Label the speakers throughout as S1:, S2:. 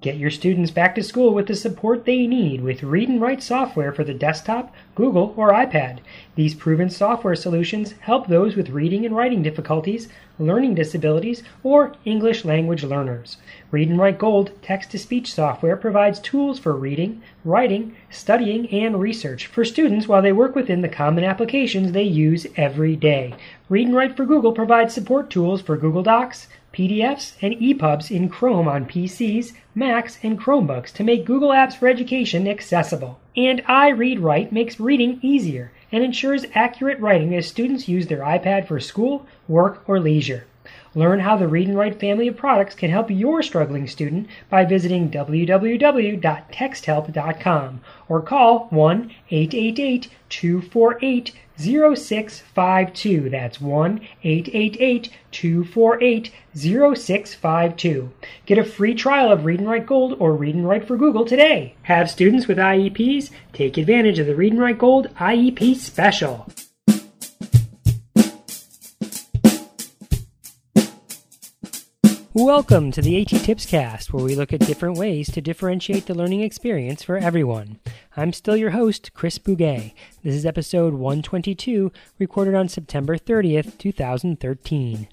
S1: Get your students back to school with the support they need with Read and Write software for the desktop, Google, or iPad. These proven software solutions help those with reading and writing difficulties, learning disabilities, or English language learners. Read and Write Gold text to speech software provides tools for reading, writing, studying, and research for students while they work within the common applications they use every day. Read and Write for Google provides support tools for Google Docs, PDFs, and EPUBs in Chrome on PCs, Macs, and Chromebooks to make Google Apps for Education accessible. And iReadWrite makes reading easier and ensures accurate writing as students use their iPad for school, work, or leisure. Learn how the Read and Write family of products can help your struggling student by visiting www.texthelp.com or call 1 888 248 0652. That's 1 888 248 0652. Get a free trial of Read and Write Gold or Read and Write for Google today. Have students with IEPs take advantage of the Read and Write Gold IEP special. Welcome to the AT Tips Cast, where we look at different ways to differentiate the learning experience for everyone. I'm still your host, Chris Bugaj. This is episode 122, recorded on September 30th, 2013.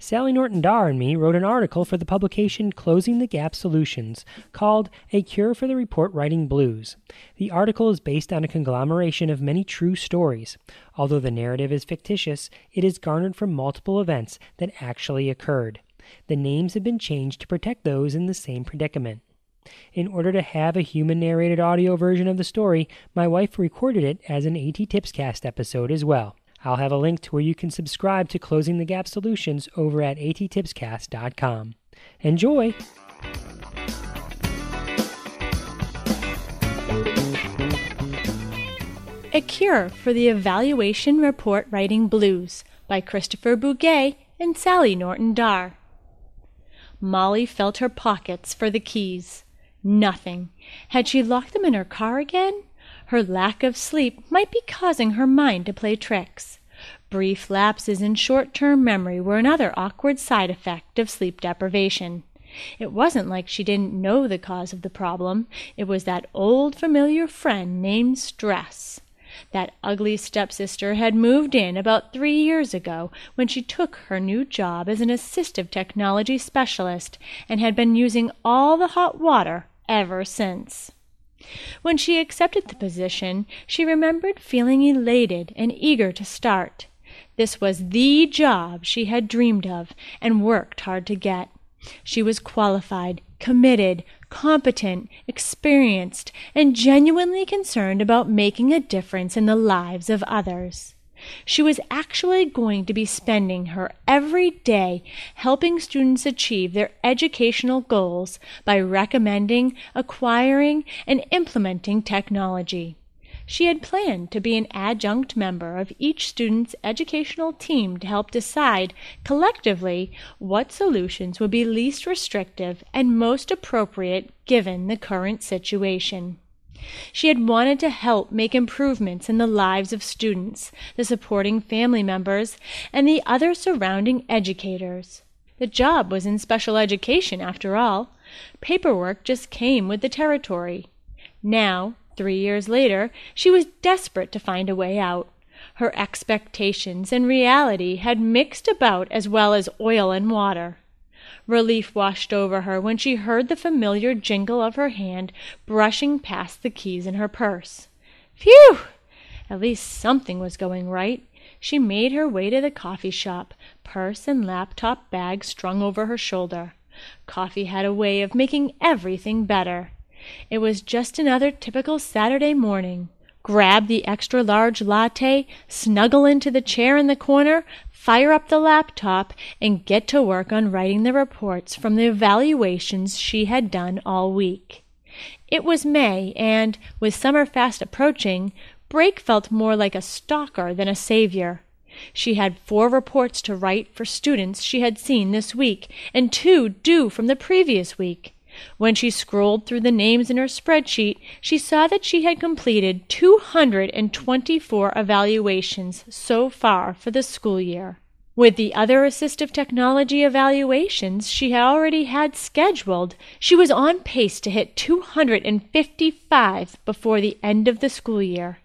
S1: Sally Norton Darr and me wrote an article for the publication Closing the Gap Solutions called A Cure for the Report Writing Blues. The article is based on a conglomeration of many true stories. Although the narrative is fictitious, it is garnered from multiple events that actually occurred. The names have been changed to protect those in the same predicament. In order to have a human narrated audio version of the story, my wife recorded it as an AT Tipscast episode as well. I'll have a link to where you can subscribe to Closing the Gap Solutions over at attipscast.com. Enjoy!
S2: A Cure for the Evaluation Report Writing Blues by Christopher Bugaj and Sally Norton Darr. Molly felt her pockets for the keys. Nothing. Had she locked them in her car again? Her lack of sleep might be causing her mind to play tricks. Brief lapses in short term memory were another awkward side effect of sleep deprivation. It wasn't like she didn't know the cause of the problem. It was that old familiar friend named stress. That ugly stepsister had moved in about three years ago when she took her new job as an assistive technology specialist and had been using all the hot water ever since. When she accepted the position, she remembered feeling elated and eager to start. This was the job she had dreamed of and worked hard to get. She was qualified, committed, competent, experienced, and genuinely concerned about making a difference in the lives of others. She was actually going to be spending her every day helping students achieve their educational goals by recommending, acquiring, and implementing technology. She had planned to be an adjunct member of each student's educational team to help decide collectively what solutions would be least restrictive and most appropriate given the current situation. She had wanted to help make improvements in the lives of students, the supporting family members, and the other surrounding educators. The job was in special education, after all. Paperwork just came with the territory. Now, Three years later, she was desperate to find a way out. Her expectations and reality had mixed about as well as oil and water. Relief washed over her when she heard the familiar jingle of her hand brushing past the keys in her purse. Phew! At least something was going right. She made her way to the coffee shop, purse and laptop bag strung over her shoulder. Coffee had a way of making everything better. It was just another typical Saturday morning. Grab the extra large latte, snuggle into the chair in the corner, fire up the laptop, and get to work on writing the reports from the evaluations she had done all week. It was May, and, with summer fast approaching, Break felt more like a stalker than a savior. She had four reports to write for students she had seen this week, and two due from the previous week. When she scrolled through the names in her spreadsheet, she saw that she had completed 224 evaluations so far for the school year. With the other assistive technology evaluations she already had scheduled, she was on pace to hit 255 before the end of the school year.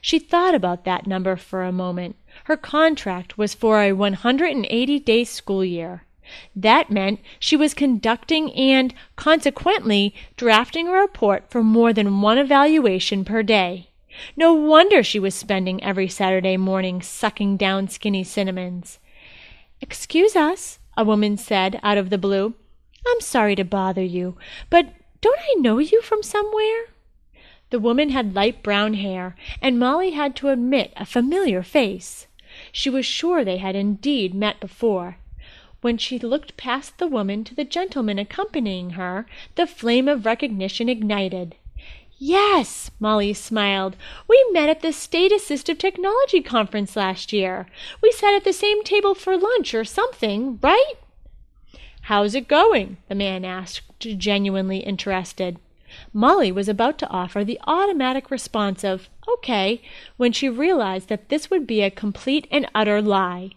S2: She thought about that number for a moment. Her contract was for a 180 day school year. That meant she was conducting and, consequently, drafting a report for more than one evaluation per day. No wonder she was spending every Saturday morning sucking down skinny cinnamons. Excuse us, a woman said out of the blue. I'm sorry to bother you, but don't I know you from somewhere? The woman had light brown hair, and Molly had to admit a familiar face. She was sure they had indeed met before. When she looked past the woman to the gentleman accompanying her, the flame of recognition ignited. Yes, Molly smiled. We met at the State Assistive Technology Conference last year. We sat at the same table for lunch or something, right? How's it going? the man asked, genuinely interested. Molly was about to offer the automatic response of okay when she realized that this would be a complete and utter lie.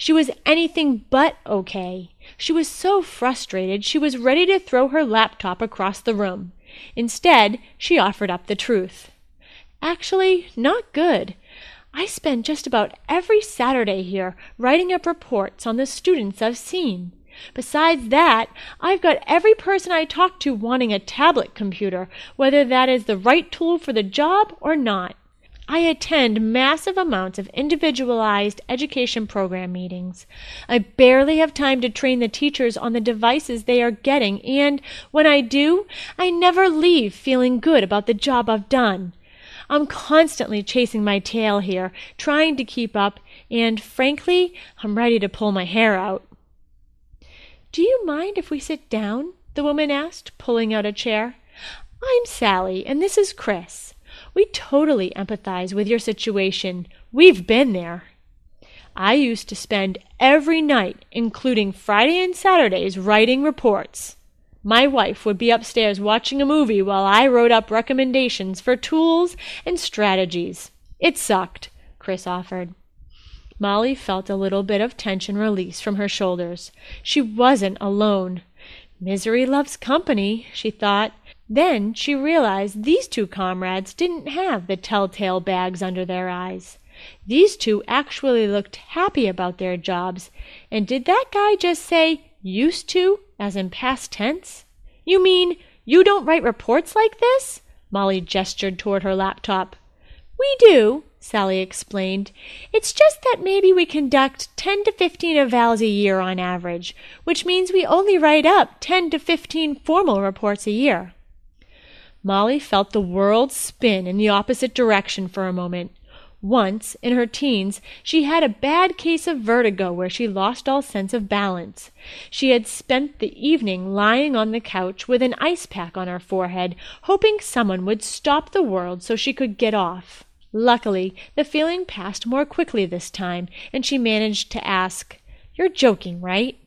S2: She was anything but okay. She was so frustrated she was ready to throw her laptop across the room. Instead, she offered up the truth. Actually, not good. I spend just about every Saturday here writing up reports on the students I've seen. Besides that, I've got every person I talk to wanting a tablet computer, whether that is the right tool for the job or not. I attend massive amounts of individualized education program meetings. I barely have time to train the teachers on the devices they are getting, and when I do, I never leave feeling good about the job I've done. I'm constantly chasing my tail here, trying to keep up, and frankly, I'm ready to pull my hair out. Do you mind if we sit down? the woman asked, pulling out a chair. I'm Sally, and this is Chris. We totally empathize with your situation. We've been there. I used to spend every night, including Friday and Saturdays, writing reports. My wife would be upstairs watching a movie while I wrote up recommendations for tools and strategies. It sucked, Chris offered. Molly felt a little bit of tension release from her shoulders. She wasn't alone. Misery loves company, she thought. Then she realized these two comrades didn't have the telltale bags under their eyes. These two actually looked happy about their jobs. And did that guy just say used to, as in past tense? You mean you don't write reports like this? Molly gestured toward her laptop. We do, Sally explained. It's just that maybe we conduct 10 to 15 evals a year on average, which means we only write up 10 to 15 formal reports a year. Molly felt the world spin in the opposite direction for a moment. Once, in her teens, she had a bad case of vertigo where she lost all sense of balance. She had spent the evening lying on the couch with an ice pack on her forehead, hoping someone would stop the world so she could get off. Luckily, the feeling passed more quickly this time, and she managed to ask, You're joking, right?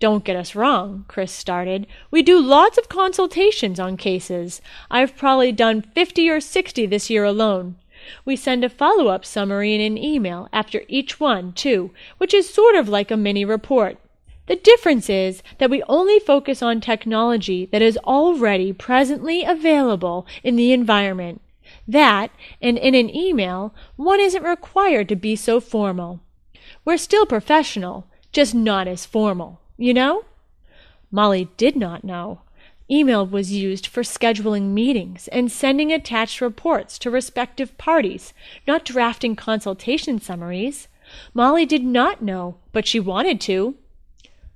S2: Don't get us wrong, Chris started. We do lots of consultations on cases. I've probably done 50 or 60 this year alone. We send a follow up summary in an email after each one, too, which is sort of like a mini report. The difference is that we only focus on technology that is already presently available in the environment. That, and in an email, one isn't required to be so formal. We're still professional, just not as formal. You know? Molly did not know. Email was used for scheduling meetings and sending attached reports to respective parties, not drafting consultation summaries. Molly did not know, but she wanted to.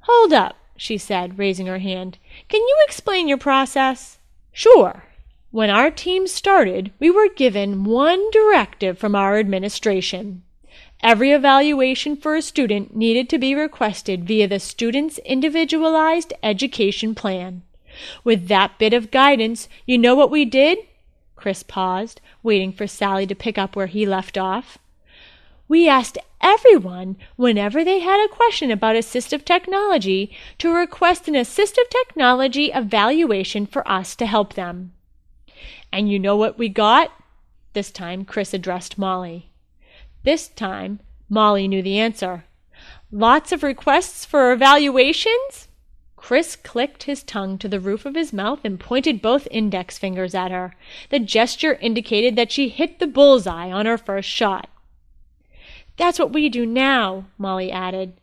S2: Hold up, she said, raising her hand. Can you explain your process? Sure. When our team started, we were given one directive from our administration. Every evaluation for a student needed to be requested via the student's individualized education plan. With that bit of guidance, you know what we did? Chris paused, waiting for Sally to pick up where he left off. We asked everyone, whenever they had a question about assistive technology, to request an assistive technology evaluation for us to help them. And you know what we got? This time Chris addressed Molly. This time, Molly knew the answer. Lots of requests for evaluations? Chris clicked his tongue to the roof of his mouth and pointed both index fingers at her. The gesture indicated that she hit the bullseye on her first shot. That's what we do now, Molly added.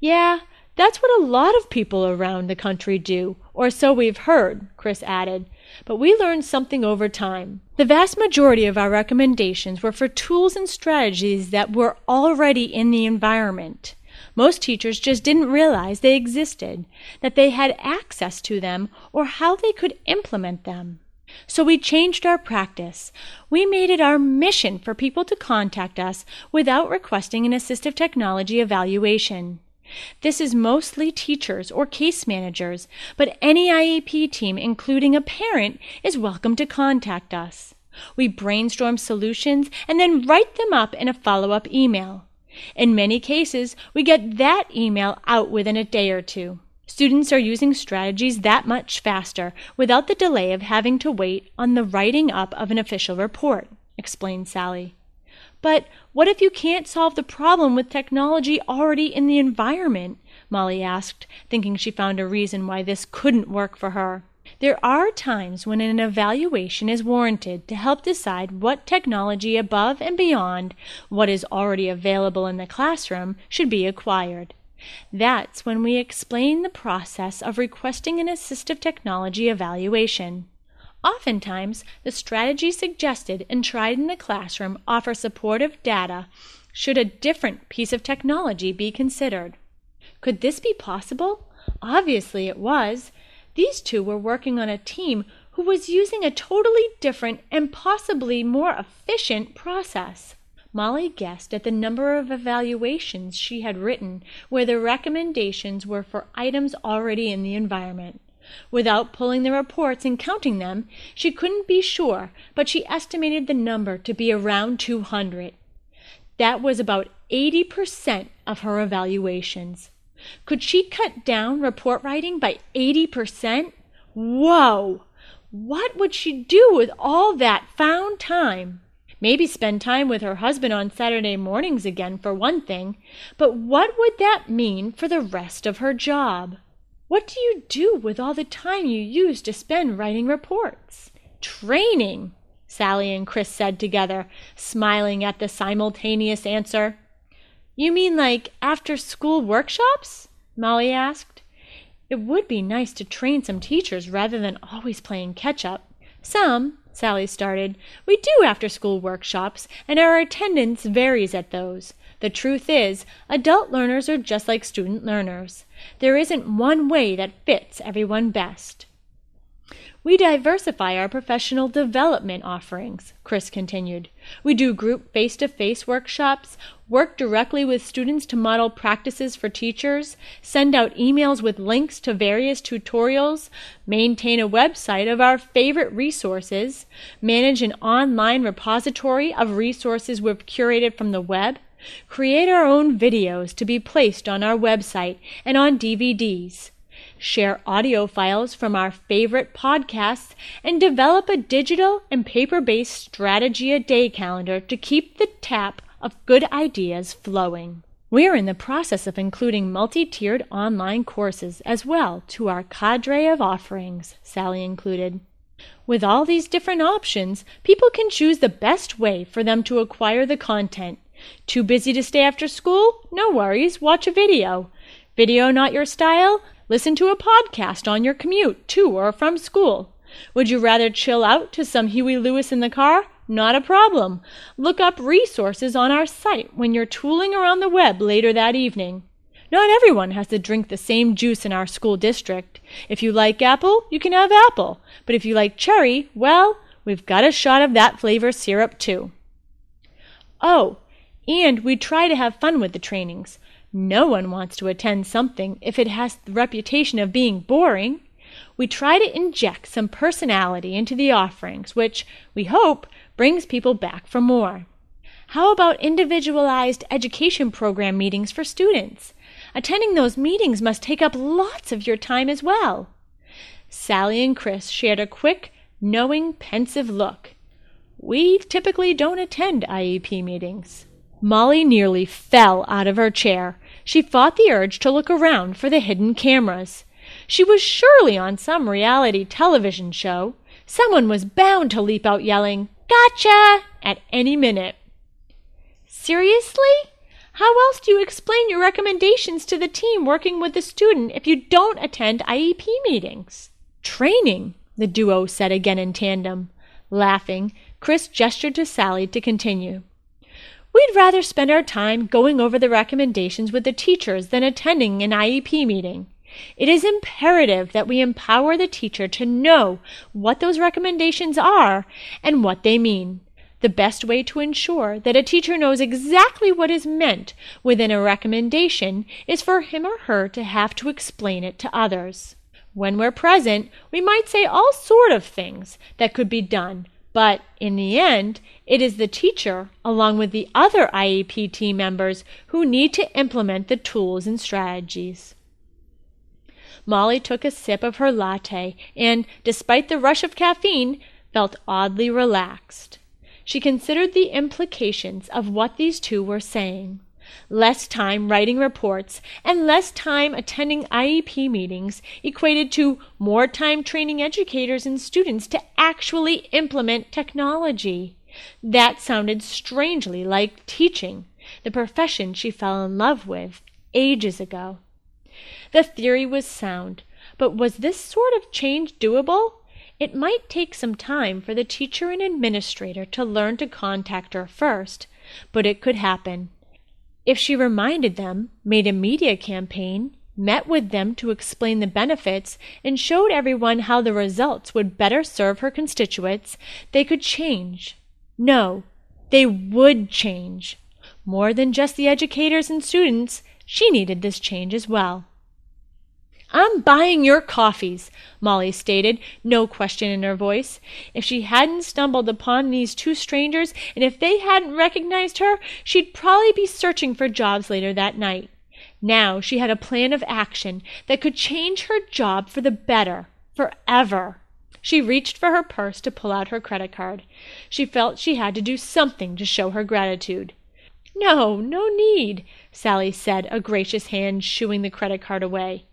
S2: Yeah, that's what a lot of people around the country do, or so we've heard, Chris added. But we learned something over time. The vast majority of our recommendations were for tools and strategies that were already in the environment. Most teachers just didn't realize they existed, that they had access to them, or how they could implement them. So we changed our practice. We made it our mission for people to contact us without requesting an assistive technology evaluation. This is mostly teachers or case managers, but any IEP team, including a parent, is welcome to contact us. We brainstorm solutions and then write them up in a follow up email. In many cases, we get that email out within a day or two. Students are using strategies that much faster without the delay of having to wait on the writing up of an official report, explained Sally. But what if you can't solve the problem with technology already in the environment? Molly asked, thinking she found a reason why this couldn't work for her. There are times when an evaluation is warranted to help decide what technology above and beyond what is already available in the classroom should be acquired. That's when we explain the process of requesting an assistive technology evaluation. Oftentimes, the strategies suggested and tried in the classroom offer supportive data should a different piece of technology be considered. Could this be possible? Obviously it was. These two were working on a team who was using a totally different and possibly more efficient process. Molly guessed at the number of evaluations she had written where the recommendations were for items already in the environment. Without pulling the reports and counting them, she couldn't be sure, but she estimated the number to be around 200. That was about 80% of her evaluations. Could she cut down report writing by 80%? Whoa! What would she do with all that found time? Maybe spend time with her husband on Saturday mornings again, for one thing. But what would that mean for the rest of her job? What do you do with all the time you use to spend writing reports? Training, Sally and Chris said together, smiling at the simultaneous answer. You mean like after school workshops? Molly asked. It would be nice to train some teachers rather than always playing catch up. Some, Sally started, we do after school workshops, and our attendance varies at those. The truth is, adult learners are just like student learners. There isn't one way that fits everyone best. We diversify our professional development offerings, Chris continued. We do group face to face workshops, work directly with students to model practices for teachers, send out emails with links to various tutorials, maintain a website of our favorite resources, manage an online repository of resources we've curated from the web, create our own videos to be placed on our website and on DVDs share audio files from our favorite podcasts, and develop a digital and paper based strategy a day calendar to keep the tap of good ideas flowing. We are in the process of including multi tiered online courses as well to our cadre of offerings, Sally included. With all these different options, people can choose the best way for them to acquire the content. Too busy to stay after school? No worries, watch a video. Video not your style? Listen to a podcast on your commute to or from school. Would you rather chill out to some Huey Lewis in the car? Not a problem. Look up resources on our site when you're tooling around the web later that evening. Not everyone has to drink the same juice in our school district. If you like apple, you can have apple. But if you like cherry, well, we've got a shot of that flavor syrup too. Oh, and we try to have fun with the trainings. No one wants to attend something if it has the reputation of being boring. We try to inject some personality into the offerings, which, we hope, brings people back for more. How about individualized education program meetings for students? Attending those meetings must take up lots of your time as well. Sally and Chris shared a quick, knowing, pensive look. We typically don't attend IEP meetings. Molly nearly fell out of her chair. She fought the urge to look around for the hidden cameras. She was surely on some reality television show. Someone was bound to leap out yelling, Gotcha! at any minute. Seriously? How else do you explain your recommendations to the team working with the student if you don't attend IEP meetings? Training, the duo said again in tandem. Laughing, Chris gestured to Sally to continue. We'd rather spend our time going over the recommendations with the teachers than attending an IEP meeting. It is imperative that we empower the teacher to know what those recommendations are and what they mean. The best way to ensure that a teacher knows exactly what is meant within a recommendation is for him or her to have to explain it to others. When we're present, we might say all sort of things that could be done, but in the end, it is the teacher, along with the other IEP team members, who need to implement the tools and strategies. Molly took a sip of her latte and, despite the rush of caffeine, felt oddly relaxed. She considered the implications of what these two were saying. Less time writing reports and less time attending IEP meetings equated to more time training educators and students to actually implement technology. That sounded strangely like teaching, the profession she fell in love with ages ago. The theory was sound, but was this sort of change doable? It might take some time for the teacher and administrator to learn to contact her first, but it could happen. If she reminded them, made a media campaign, met with them to explain the benefits, and showed everyone how the results would better serve her constituents, they could change. No, they would change. More than just the educators and students, she needed this change as well. I'm buying your coffees, Molly stated, no question in her voice. If she hadn't stumbled upon these two strangers, and if they hadn't recognized her, she'd probably be searching for jobs later that night. Now she had a plan of action that could change her job for the better, forever. She reached for her purse to pull out her credit card. She felt she had to do something to show her gratitude. No, no need, Sally said, a gracious hand shooing the credit card away.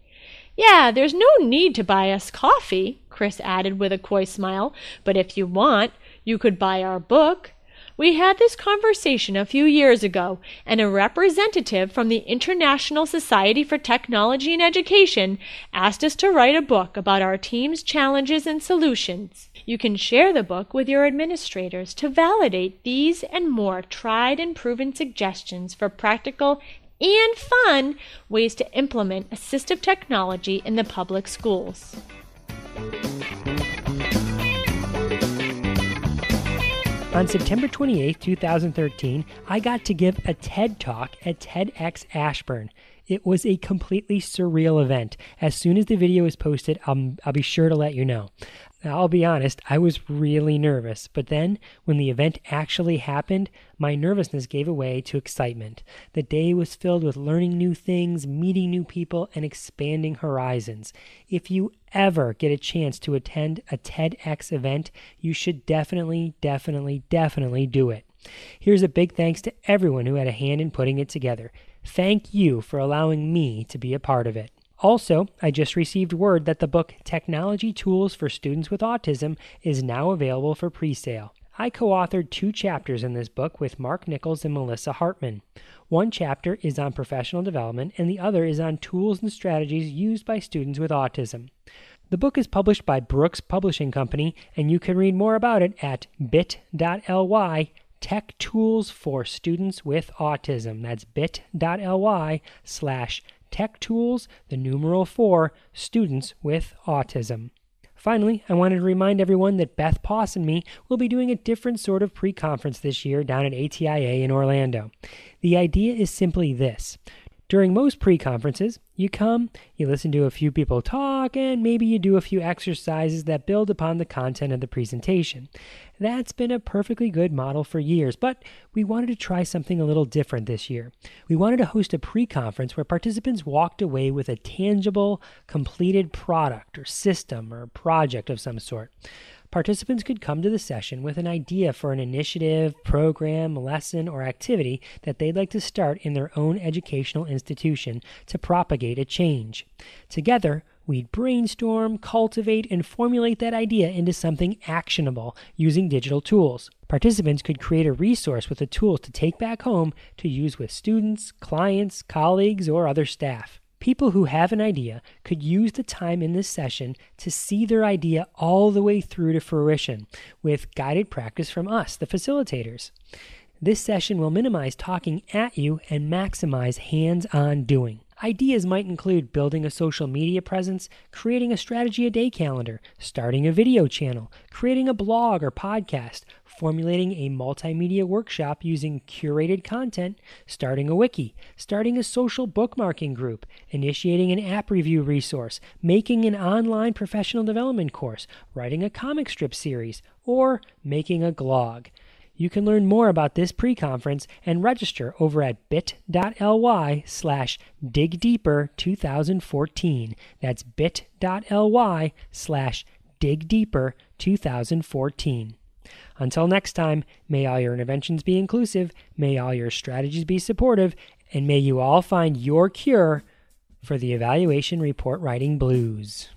S2: Yeah, there's no need to buy us coffee, Chris added with a coy smile, but if you want, you could buy our book. We had this conversation a few years ago, and a representative from the International Society for Technology and Education asked us to write a book about our team's challenges and solutions. You can share the book with your administrators to validate these and more tried and proven suggestions for practical and fun ways to implement assistive technology in the public schools.
S1: On September 28, 2013, I got to give a TED Talk at TEDx Ashburn. It was a completely surreal event. As soon as the video is posted, I'll, I'll be sure to let you know. Now, I'll be honest, I was really nervous, but then when the event actually happened, my nervousness gave way to excitement. The day was filled with learning new things, meeting new people, and expanding horizons. If you ever get a chance to attend a TEDx event, you should definitely, definitely, definitely do it. Here's a big thanks to everyone who had a hand in putting it together. Thank you for allowing me to be a part of it. Also, I just received word that the book Technology Tools for Students with Autism is now available for pre sale. I co authored two chapters in this book with Mark Nichols and Melissa Hartman. One chapter is on professional development, and the other is on tools and strategies used by students with autism. The book is published by Brookes Publishing Company, and you can read more about it at bit.ly Tech Tools for Students with Autism. That's bit.ly slash Tech Tools, the numeral 4, Students with Autism. Finally, I wanted to remind everyone that Beth Poss and me will be doing a different sort of pre conference this year down at ATIA in Orlando. The idea is simply this during most pre conferences, you come, you listen to a few people talk, and maybe you do a few exercises that build upon the content of the presentation. That's been a perfectly good model for years, but we wanted to try something a little different this year. We wanted to host a pre conference where participants walked away with a tangible, completed product or system or project of some sort. Participants could come to the session with an idea for an initiative, program, lesson, or activity that they'd like to start in their own educational institution to propagate a change. Together, we'd brainstorm, cultivate, and formulate that idea into something actionable using digital tools. Participants could create a resource with the tools to take back home to use with students, clients, colleagues, or other staff. People who have an idea could use the time in this session to see their idea all the way through to fruition with guided practice from us, the facilitators. This session will minimize talking at you and maximize hands on doing. Ideas might include building a social media presence, creating a strategy a day calendar, starting a video channel, creating a blog or podcast, formulating a multimedia workshop using curated content, starting a wiki, starting a social bookmarking group, initiating an app review resource, making an online professional development course, writing a comic strip series, or making a glog. You can learn more about this pre-conference and register over at bit.ly slash digdeeper2014. That's bit.ly slash digdeeper2014. Until next time, may all your interventions be inclusive, may all your strategies be supportive, and may you all find your cure for the evaluation report writing blues.